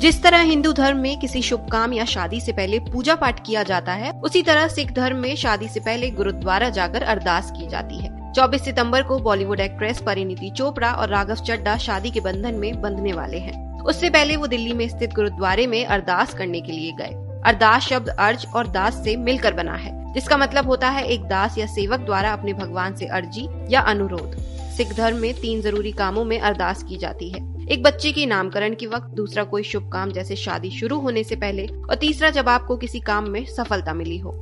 जिस तरह हिंदू धर्म में किसी शुभ काम या शादी से पहले पूजा पाठ किया जाता है, उसी तरह सिख धर्म में शादी से पहले गुरुद्वारा जाकर अरदास की जाती है। 24 सितंबर को बॉलीवुड एक्ट्रेस परिणीति चोपड़ा और राघव चड्डा शादी के बंधन में बंधने वाले हैं। उससे पहले वो दिल्ली में स्थित गुरुद्वारे में अरदास करने के लिए गए। अरदास शब्द अर्ज़ और दास से मिलकर बना है, जिसका मतलब होता है एक दास या सेवक द्वारा अपने भगवान से अर्जी या अनुरोध। सिख धर्म में तीन ज़रूरी कामों में अरदास की जाती है। एक बच्चे के नामकरण के वक्त दूसरा कोई शुभ काम जैसे शादी शुरू होने से पहले और तीसरा जब आपको किसी काम में सफलता मिली हो।